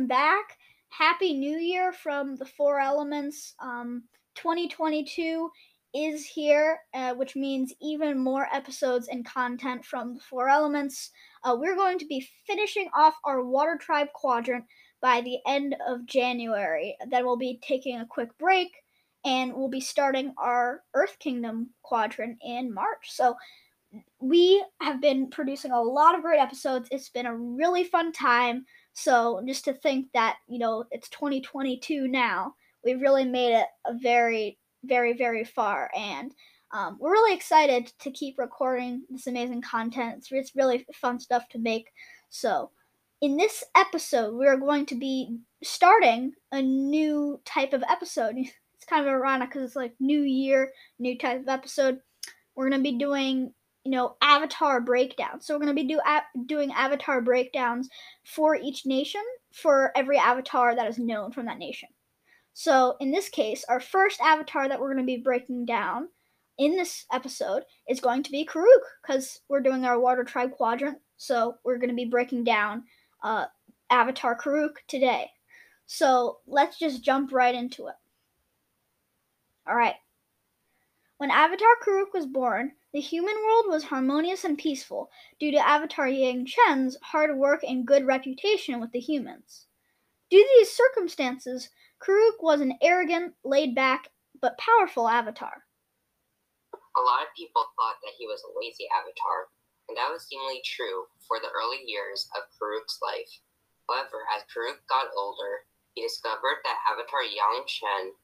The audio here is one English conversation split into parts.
Welcome back. Happy New Year from the Four Elements. Um, 2022 is here, uh, which means even more episodes and content from the Four Elements. Uh, we're going to be finishing off our Water Tribe quadrant by the end of January. Then we'll be taking a quick break and we'll be starting our Earth Kingdom quadrant in March. So we have been producing a lot of great episodes. It's been a really fun time. So just to think that, you know, it's 2022 now, we've really made it a very, very, very far. And um, we're really excited to keep recording this amazing content. It's, it's really fun stuff to make. So in this episode, we are going to be starting a new type of episode. It's kind of ironic because it's like new year, new type of episode. We're going to be doing you know avatar breakdowns so we're going to be do, doing avatar breakdowns for each nation for every avatar that is known from that nation. So in this case our first avatar that we're going to be breaking down in this episode is going to be kuruk because we're doing our water tribe quadrant. So we're going to be breaking down uh, avatar kuruk today. So let's just jump right into it. All right. When avatar kuruk was born the human world was harmonious and peaceful due to Avatar Yangchen's hard work and good reputation with the humans. Due to these circumstances, Kuruk was an arrogant, laid back, but powerful avatar. A lot of people thought that he was a lazy avatar, and that was seemingly true for the early years of Kuruk's life. However, as Kuruk got older, he discovered that Avatar Yangchen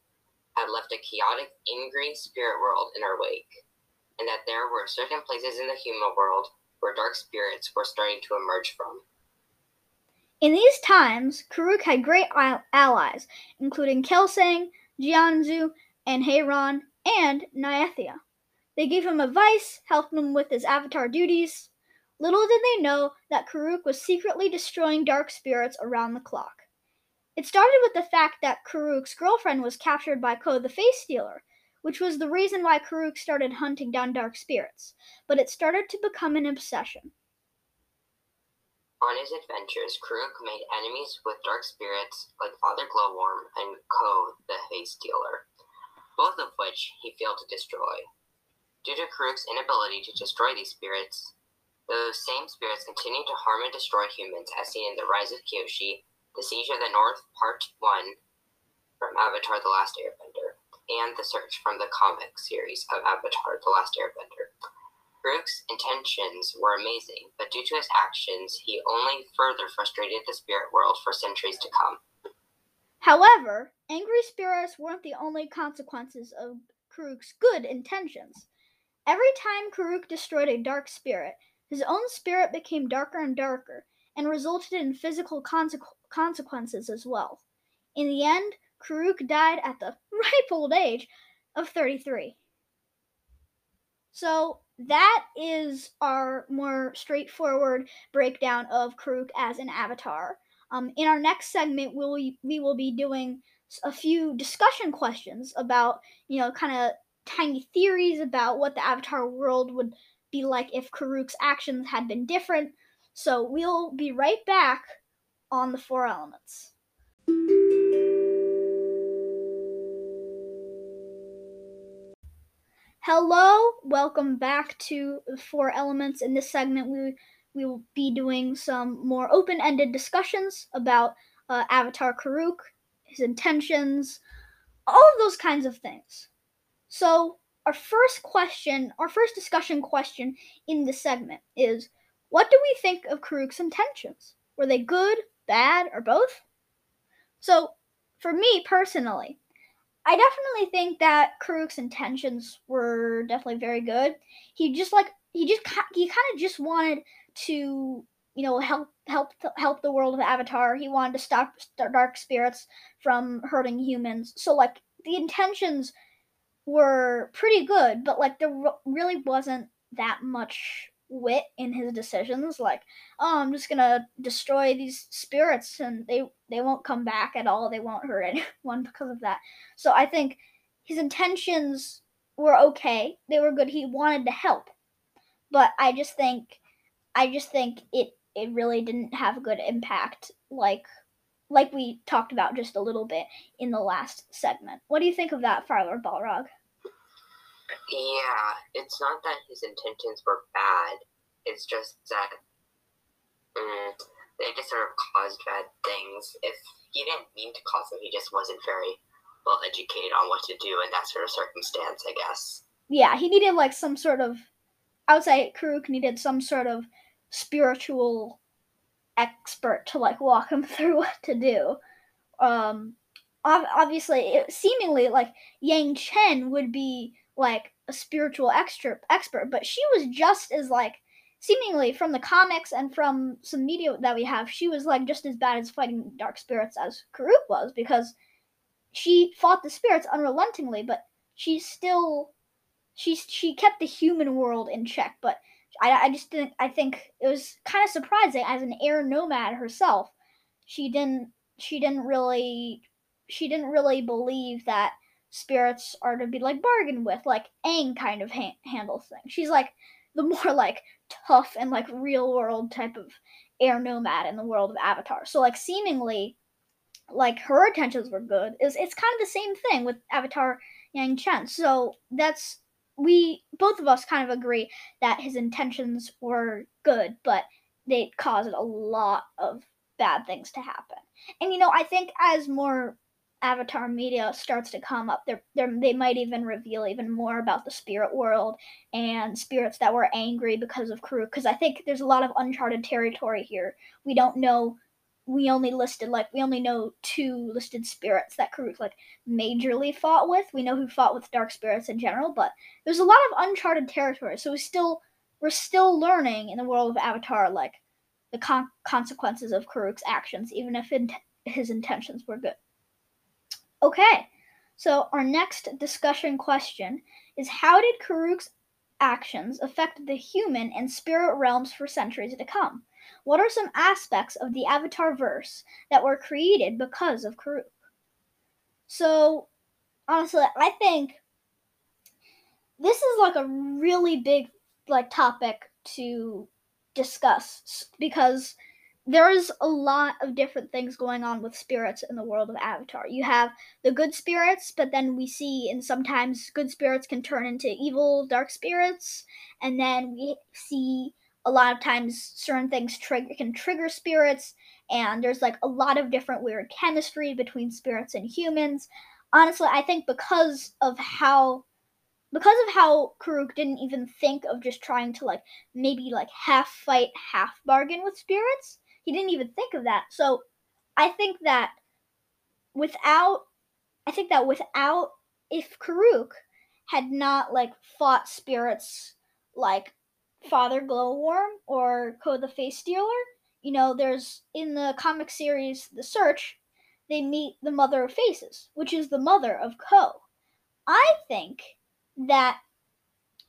had left a chaotic, angry spirit world in her wake and that there were certain places in the human world where dark spirits were starting to emerge from. In these times, Kuruk had great allies, including Kelsang, Jianzhu, and Heiran, and Nyethia. They gave him advice, helped him with his avatar duties. Little did they know that Kuruk was secretly destroying dark spirits around the clock. It started with the fact that Kuruk's girlfriend was captured by Koh the Face Stealer, which was the reason why Kuruk started hunting down dark spirits, but it started to become an obsession. On his adventures, Kuruk made enemies with dark spirits like Father Glowworm and Koh, the Face Stealer, both of which he failed to destroy. Due to Kuruk's inability to destroy these spirits, those same spirits continue to harm and destroy humans, as seen in The Rise of Kyoshi, The Siege of the North, Part 1, from Avatar The Last Airbender and the search from the comic series of Avatar The Last Airbender. Kuruk's intentions were amazing, but due to his actions, he only further frustrated the spirit world for centuries to come. However, angry spirits weren't the only consequences of Kuruk's good intentions. Every time Kuruk destroyed a dark spirit, his own spirit became darker and darker and resulted in physical consequ- consequences as well. In the end, Kuruk died at the ripe old age of 33. So that is our more straightforward breakdown of Kuruk as an avatar. Um, in our next segment, we'll, we will be doing a few discussion questions about, you know, kind of tiny theories about what the avatar world would be like if Kuruk's actions had been different. So we'll be right back on the four elements. Hello, welcome back to Four Elements. In this segment, we we will be doing some more open-ended discussions about uh, Avatar Kuruk, his intentions, all of those kinds of things. So, our first question, our first discussion question in this segment is, what do we think of Kuruk's intentions? Were they good, bad, or both? So, for me personally, I definitely think that Kuruk's intentions were definitely very good. He just like he just he kind of just wanted to you know help help help the world of Avatar. He wanted to stop dark spirits from hurting humans. So like the intentions were pretty good, but like there really wasn't that much wit in his decisions like oh i'm just gonna destroy these spirits and they they won't come back at all. They won't hurt anyone because of that. So i think his intentions were okay. They were good. He wanted to help. But i just think i just think it it really didn't have a good impact like like we talked about just a little bit in the last segment. What do you think of that, Fire Lord Balrog? Yeah, it's not that his intentions were bad. It's just that mm, they just sort of caused bad things. If he didn't mean to cause them, he just wasn't very well educated on what to do in that sort of circumstance, I guess. Yeah, he needed like some sort of I would say Kuruk needed some sort of spiritual expert to like walk him through what to do. Um obviously it, seemingly like Yangchen would be like a spiritual expert expert, but she was just as like seemingly from the comics and from some media that we have, she was like just as bad as fighting dark spirits as Kuruk was because she fought the spirits unrelentingly, but she still she she kept the human world in check. But I, I just didn't. I think it was kind of surprising as an air nomad herself. She didn't she didn't really she didn't really believe that spirits are to be like bargained with, like Aang kind of ha- handles things. She's like the more like tough and like real world type of air nomad in the world of Avatar. So like seemingly like her intentions were good. It's it's kind of the same thing with Avatar Yangchen. So that's we both of us kind of agree that his intentions were good, but they caused a lot of bad things to happen. And you know, I think as more Avatar media starts to come up, they they might even reveal even more about the spirit world and spirits that were angry because of Kuruk. Because I think there's a lot of uncharted territory here. We don't know we only listed like we only know two listed spirits that Kuruk like majorly fought with. We know who fought with dark spirits in general, but there's a lot of uncharted territory. So we still we're still learning in the world of Avatar like the con- consequences of Kuruk's actions, even if in- his intentions were good. Okay, so our next discussion question is how did Kuruk's actions affect the human and spirit realms for centuries to come? What are some aspects of the Avatar verse that were created because of Kuruk? So, honestly, I think this is like a really big like topic to discuss because there's a lot of different things going on with spirits in the world of Avatar. You have the good spirits, but then we see, and sometimes good spirits can turn into evil, dark spirits, and then we see a lot of times certain things trigger can trigger spirits. And there's like a lot of different weird chemistry between spirits and humans. Honestly i think because of how because of how Kuruk didn't even think of just trying to like maybe like half fight half bargain with spirits he didn't even think of that so i think that without i think that without if Kuruk had not like fought spirits like Father Glowworm or Koh the Face Stealer. You know, there's in the comic series The Search, they meet the Mother of Faces, which is the mother of Koh. I think that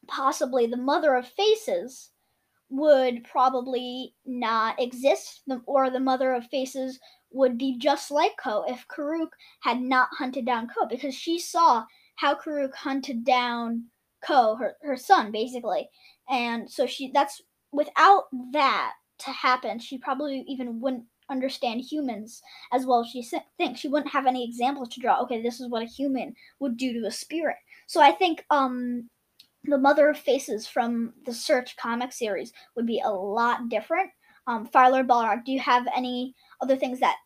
possibly the Mother of Faces would probably not exist, or the Mother of Faces would be just like Koh if Kuruk had not hunted down Koh, because she saw how Kuruk hunted down Koh, her, her son, basically. And so she that's without that to happen she probably even wouldn't understand humans as well as she thinks. She wouldn't have any examples to draw. Okay this is what a human would do to a spirit. So i think um the mother of faces from the search comic series would be a lot different um Fire Lord Balrog, do you have any other things that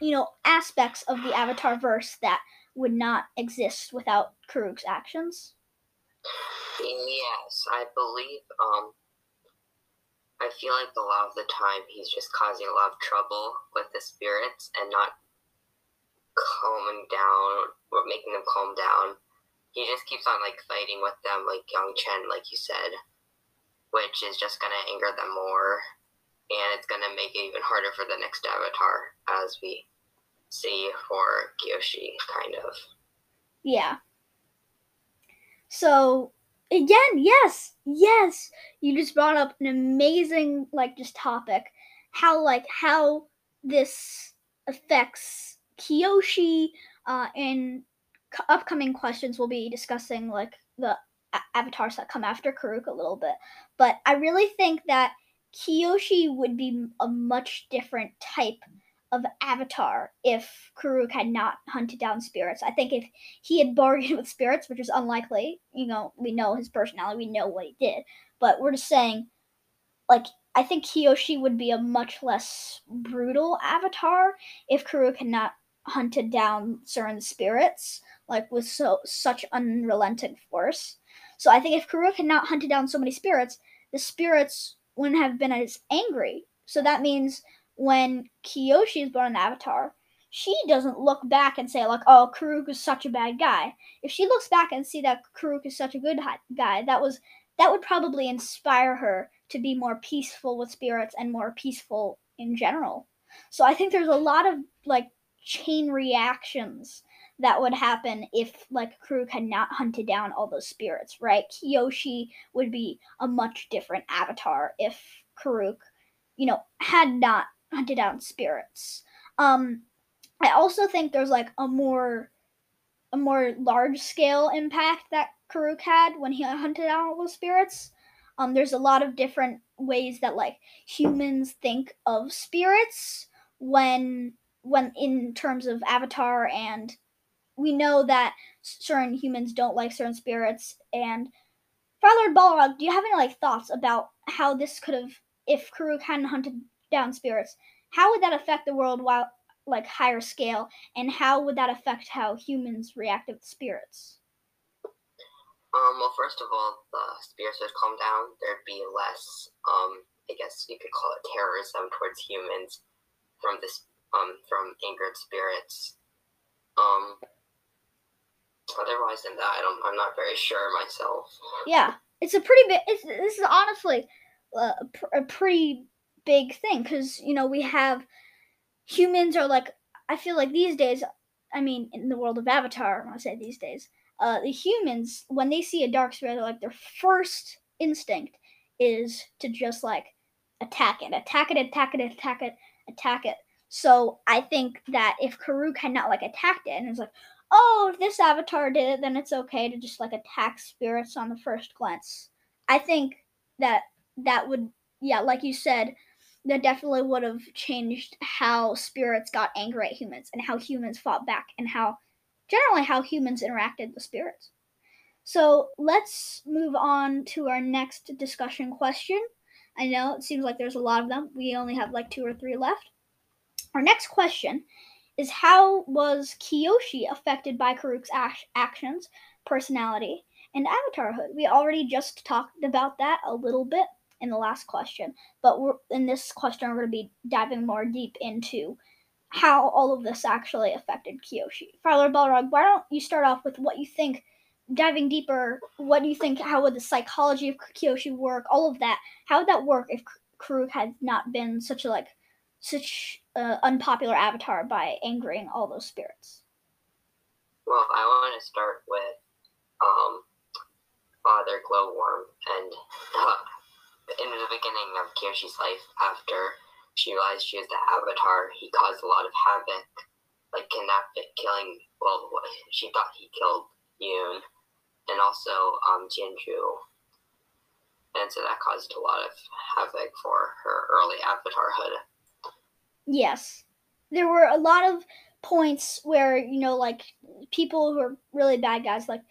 you know aspects of the avatar verse that would not exist without Kuruk's actions Yes, I believe. Um, I feel like a lot of the time he's just causing a lot of trouble with the spirits and not calming down or making them calm down. He just keeps on like fighting with them, like Yangchen, like you said, which is just gonna anger them more, and it's gonna make it even harder for the next Avatar, as we see for Kyoshi, kind of. Yeah. So again, yes, yes, you just brought up an amazing like just topic. How like how this affects Kyoshi. Uh, c- upcoming questions, we'll be discussing like the avatars that come after Kuruk a little bit. But I really think that Kyoshi would be a much different type of avatar if Kuruk had not hunted down spirits. I think if he had bargained with spirits, which is unlikely, you know, we know his personality, we know what he did, but we're just saying, like, I think Kyoshi would be a much less brutal avatar if Kuruk had not hunted down certain spirits, like with so such unrelenting force. So I think if Kuruk had not hunted down so many spirits, the spirits wouldn't have been as angry. So that means when Kyoshi is born an avatar, she doesn't look back and say like, "Oh, Kuruk is such a bad guy." If she looks back and see that Kuruk is such a good guy, that was that would probably inspire her to be more peaceful with spirits and more peaceful in general. So I think there's a lot of like chain reactions that would happen if like Kuruk had not hunted down all those spirits, right? Kyoshi would be a much different avatar if Kuruk, you know, had not hunted down spirits. Um I also think there's like a more a more large scale impact that Kuruk had when he hunted down all those spirits. Um, there's a lot of different ways that like humans think of spirits when when in terms of Avatar, and we know that certain humans don't like certain spirits. And Fire Lord Balrog, do you have any like thoughts about how this could have, if Kuruk hadn't hunted down spirits, how would that affect the world while like higher scale, and how would that affect how humans react with spirits? Um, well, first of all, the spirits would calm down. There'd be less, um, I guess you could call it terrorism towards humans from this, um, from angered spirits. Um, otherwise than that, I don't, I'm not very sure myself. Yeah, it's a pretty big. It's, this is honestly uh, a, a pretty big thing because you know we have humans are like I feel like these days. I mean, in the world of Avatar, I say these days, uh, the humans when they see a dark spirit, like their first instinct is to just like attack it, attack it, attack it, attack it, attack it. So I think that if Kuruk had not like attacked it and was like, oh, if this avatar did it, then it's okay to just like attack spirits on the first glance. I think that that would, yeah, like you said, that definitely would have changed how spirits got angry at humans and how humans fought back and how generally how humans interacted with spirits. So let's move on to our next discussion question. I know it seems like there's a lot of them. We only have like two or three left. Our next question is how was Kyoshi affected by Kuruk's actions, personality, and avatarhood? We already just talked about that a little bit in the last question, but in this question we're going to be diving more deep into how all of this actually affected Kyoshi. Fire Lord Balrog, why don't you start off with what you think, diving deeper, what do you think, how would the psychology of Kyoshi work, all of that, how would that work if Kuruk had not been such a, like, such an unpopular avatar by angering all those spirits? Well, I want to start with um, Father Glowworm, and uh, in the beginning of Kyoshi's life, after she realized she was the Avatar. He caused a lot of havoc, like kidnapping, killing. Well, she thought he killed Yun, and also um, Jianzhu. And so that caused a lot of havoc for her early Avatarhood. Yes, there were a lot of points where you know, like people who are really bad guys, like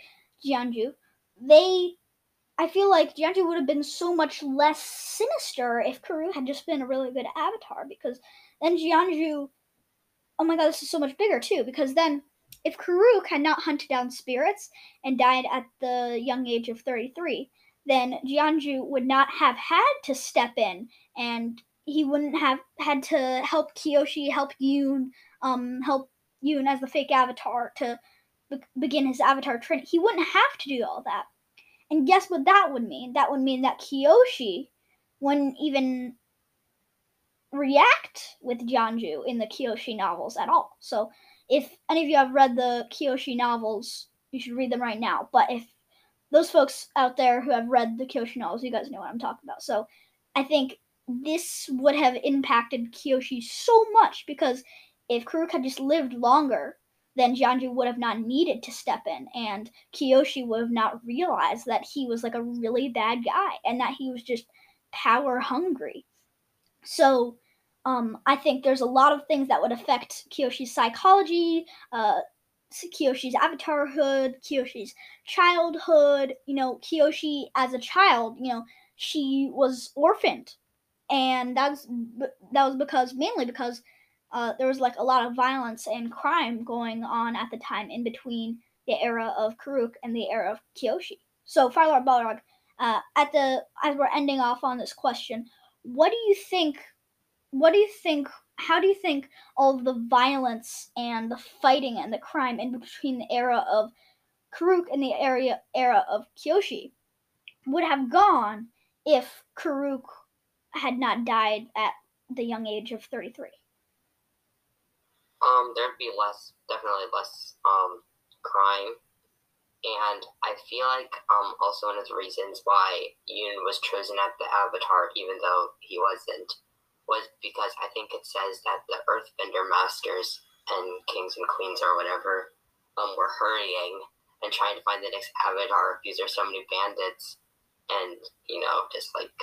Jianzhu, they I feel like Jianzhu would have been so much less sinister if Kuruk had just been a really good avatar because then Jianzhu oh my god, this is so much bigger too, because then if Kuruk had not down spirits and died at the young age of 33, then Jianzhu would not have had to step in and he wouldn't have had to help Kyoshi, help Yun, um, help Yun as the fake avatar to be- begin his avatar training. He wouldn't have to do all that. And guess what that would mean? That would mean that Kyoshi wouldn't even react with Jianzhu in the Kyoshi novels at all. So if any of you have read the Kyoshi novels, you should read them right now. But if those folks out there who have read the Kyoshi novels, you guys know what I'm talking about. So I think this would have impacted Kyoshi so much because if Kuruk had just lived longer, then Jianzhu would have not needed to step in, and Kyoshi would have not realized that he was like a really bad guy and that he was just power hungry. So um, I think there's a lot of things that would affect Kyoshi's psychology, uh, Kyoshi's avatarhood, Kyoshi's childhood. You know, Kyoshi as a child, you know, she was orphaned, and that's that was because mainly because uh, there was like a lot of violence and crime going on at the time in between the era of Kuruk and the era of Kyoshi. So, Fire Lord Balrog, uh, at the as we're ending off on this question, what do you think? What do you think? How do you think all of the violence and the fighting and the crime in between the era of Kuruk and the area era of Kyoshi would have gone if Kuruk had not died at the young age of 33? Um, there'd be less, definitely less um, crime and I feel like um, also one of the reasons why Yun was chosen as the Avatar, even though he wasn't, was because I think it says that the Earthbender Masters and Kings and Queens or whatever um, were hurrying and trying to find the next Avatar because there's so many bandits and, you know, just like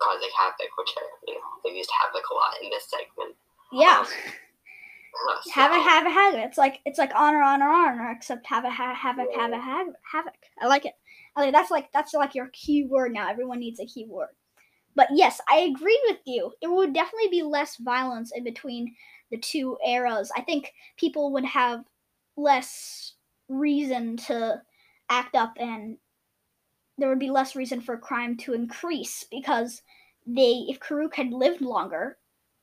causing havoc, which are, you know, they've used havoc a lot in this segment. Yeah. Um, have a have a havoc. It's like it's like honor honor honor, except have a ha- havoc have a ha- havoc. I like it. I like that's like that's like your key word now. Everyone needs a key word. But yes, I agree with you. There would definitely be less violence in between the two eras. I think people would have less reason to act up and there would be less reason for crime to increase because they if Kuruk had lived longer,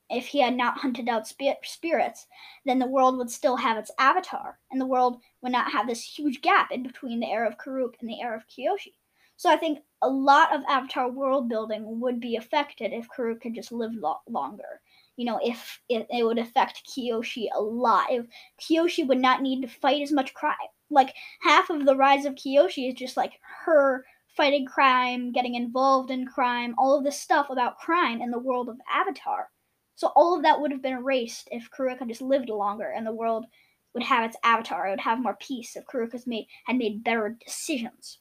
if he had not hunted out spirits, then the world would still have its avatar, and the world would not have this huge gap in between the era of Kuruk and the era of Kyoshi. So I think a lot of Avatar world building would be affected if Kuruk had just lived lo- longer. You know, if it, it would affect Kyoshi a lot. If Kyoshi would not need to fight as much crime. Like half of the rise of Kyoshi is just like her fighting crime, getting involved in crime, all of this stuff about crime in the world of Avatar. So all of that would have been erased if Kuruk had just lived longer and the world would have its avatar. It would have more peace if Kuruk has made had made better decisions.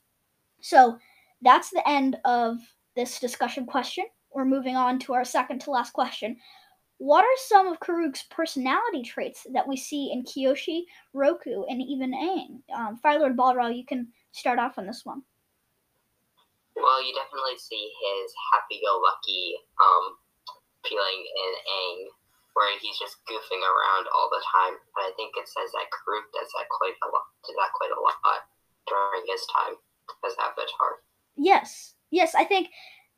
So that's the end of this discussion question. We're moving on to our second to last question. What are some of Kuruk's personality traits that we see in Kyoshi, Roku, and even Aang? Um, Fire Lord Balrog, you can start off on this one. Well, you definitely see his happy-go-lucky um, feeling in Aang, where he's just goofing around all the time. And I think it says that Kuruk does that quite a lot. Did that quite a lot during his time as Avatar. Yes, yes. I think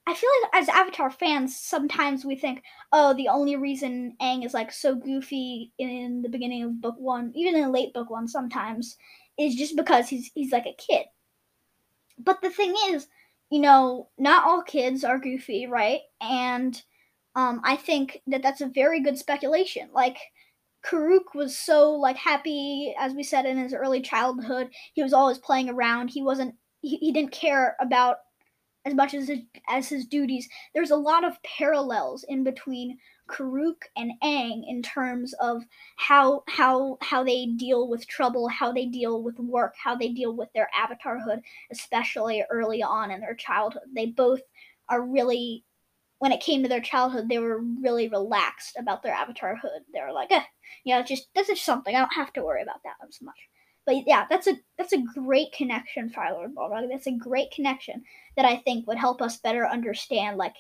I feel like as Avatar fans, sometimes we think, oh, the only reason Aang is like so goofy in the beginning of book one, even in late book one, sometimes, is just because he's he's like a kid. But the thing is, you know, not all kids are goofy, right? And um, I think that that's a very good speculation. Like Kuruk was so like happy, as we said in his early childhood. He was always playing around. He wasn't. He, he didn't care about as much as his, as his duties. There's a lot of parallels in between Kuruk and Aang in terms of how how how they deal with trouble, how they deal with work, how they deal with their avatarhood, especially early on in their childhood. They both are really when it came to their childhood, they were really relaxed about their avatarhood. They were like, eh, yeah, it's just that's just something. I don't have to worry about that as much. But yeah, that's a that's a great connection, Fire Lord Balrog. That's a great connection that I think would help us better understand. Like,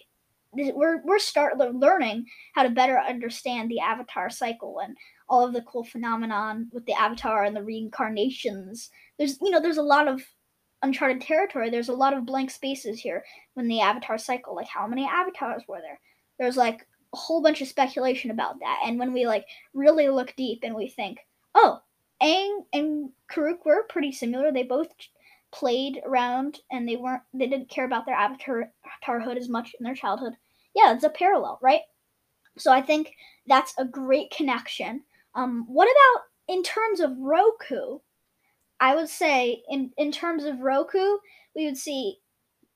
we're we're start learning how to better understand the Avatar cycle and all of the cool phenomenon with the Avatar and the reincarnations. There's you know there's a lot of uncharted territory. There's a lot of blank spaces here when the avatar cycle. Like how many avatars were there? There's like a whole bunch of speculation about that. And when we like really look deep and we think, oh, Aang and Kuruk were pretty similar. They both played around and they weren't they didn't care about their avatarhood as much in their childhood. Yeah, it's a parallel, right? So I think that's a great connection. Um, what about in terms of Roku? I would say in in terms of Roku, we would see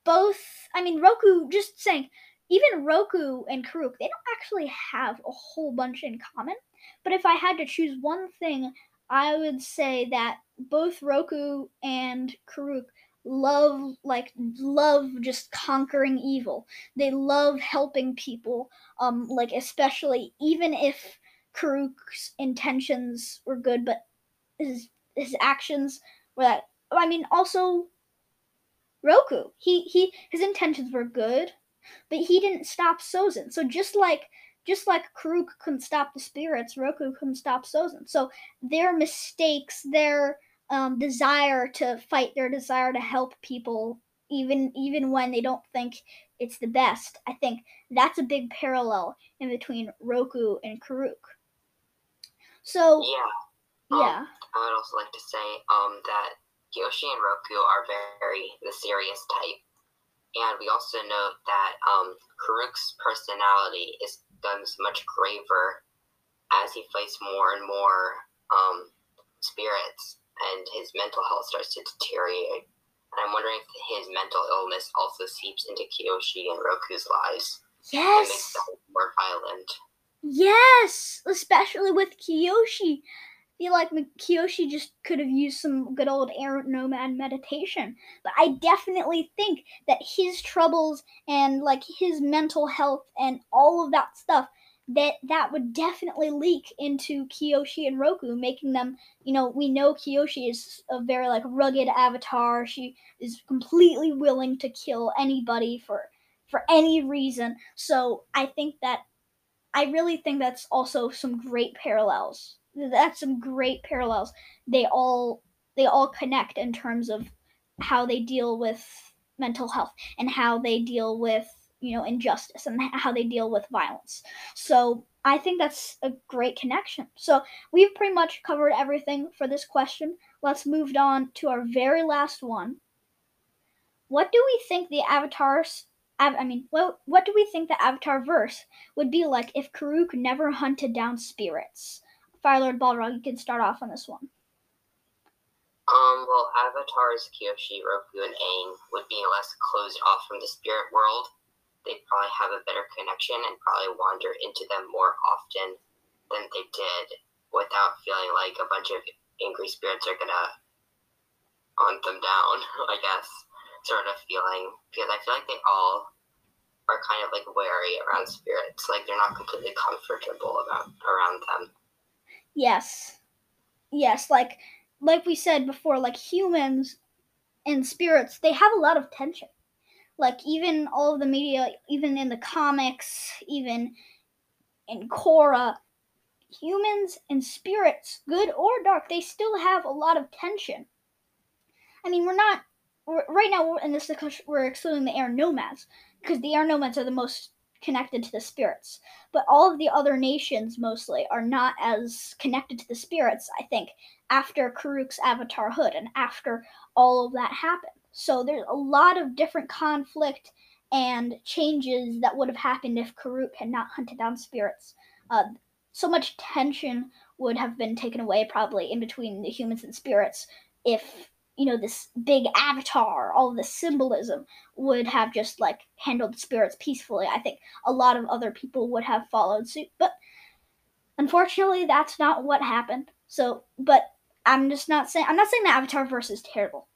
both. I mean, Roku. Just saying, even Roku and Kuruk, they don't actually have a whole bunch in common. But if I had to choose one thing, I would say that both Roku and Kuruk love like love just conquering evil. They love helping people. Um, like especially even if Kuruk's intentions were good, but his his actions were that. I mean, also Roku. He he his intentions were good, but he didn't stop Sozin. So just like just like Kuruk couldn't stop the spirits, Roku couldn't stop Sozin. So their mistakes, their um, desire to fight, their desire to help people, even even when they don't think it's the best. I think that's a big parallel in between Roku and Kuruk. So yeah, yeah. Um, I would also like to say um, that Kyoshi and Roku are very the serious type, and we also note that um, Kuruk's personality is becomes much graver as he fights more and more um, spirits and his mental health starts to deteriorate. And I'm wondering if his mental illness also seeps into Kyoshi and Roku's lives. Yes. And makes them more violent. Yes, especially with Kyoshi. I feel like Kyoshi just could have used some good old air nomad meditation. But I definitely think that his troubles and like his mental health and all of that stuff that that would definitely leak into Kyoshi and Roku, making them, you know, we know Kyoshi is a very like rugged avatar. She is completely willing to kill anybody for for any reason. So I think that I really think that's also some great parallels. That's some great parallels. They all they all connect in terms of how they deal with mental health and how they deal with you know injustice and how they deal with violence. So i think that's a great connection. So we've pretty much covered everything for this question. Let's move on to our very last one. What do we think the avatars I mean, what what do we think the Avatar verse would be like if Kuruk never hunted down spirits? Firelord Balrog, you can start off on this one. Um, well, Avatars Kyoshi, Roku, and Aang would be less closed off from the spirit world they'd probably have a better connection and probably wander into them more often than they did without feeling like a bunch of angry spirits are gonna hunt them down, I guess, sort of feeling. Because I feel like they all are kind of like wary around spirits. Like they're not completely comfortable about around them. Yes. Yes, like like we said before, like humans and spirits, they have a lot of tension like even all of the media, even in the comics, even in Korra, humans and spirits, good or dark, they still have a lot of tension. I mean, we're not we're, right now in this discussion. we're excluding the air nomads because the air nomads are the most connected to the spirits. But all of the other nations mostly are not as connected to the spirits, I think, after Kuruk's avatar hood and after all of that happened. So there's a lot of different conflict and changes that would have happened if Kuruk had not hunted down spirits. Uh, so much tension would have been taken away probably in between the humans and spirits if you know this big avatar all the symbolism would have just like handled spirits peacefully. I think a lot of other people would have followed suit but unfortunately that's not what happened. So but i'm just not saying i'm not saying the avatar verse is terrible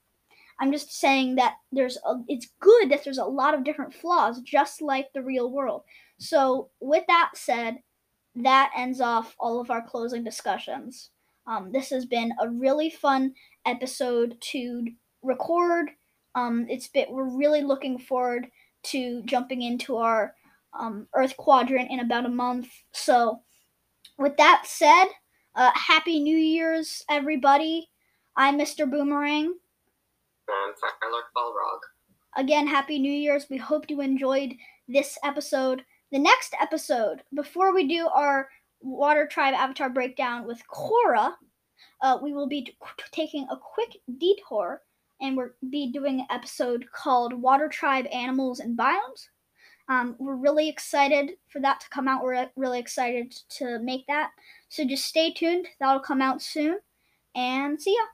I'm just saying that there's a, it's good that there's a lot of different flaws, just like the real world. So, with that said, that ends off all of our closing discussions. Um, this has been a really fun episode to record. Um, it's been we're really looking forward to jumping into our um, Earth quadrant in about a month. So, with that said, uh, Happy New Year's, everybody! I'm Mr. Boomerang. I'm Balrog. Again, Happy New Year's. We hope you enjoyed this episode. The next episode, before we do our Water Tribe Avatar breakdown with Korra, uh, we will be t- taking a quick detour and we'll be doing an episode called Water Tribe Animals and Biomes. Um, we're really excited for that to come out. We're really excited to make that. So just stay tuned. That'll come out soon. And see ya.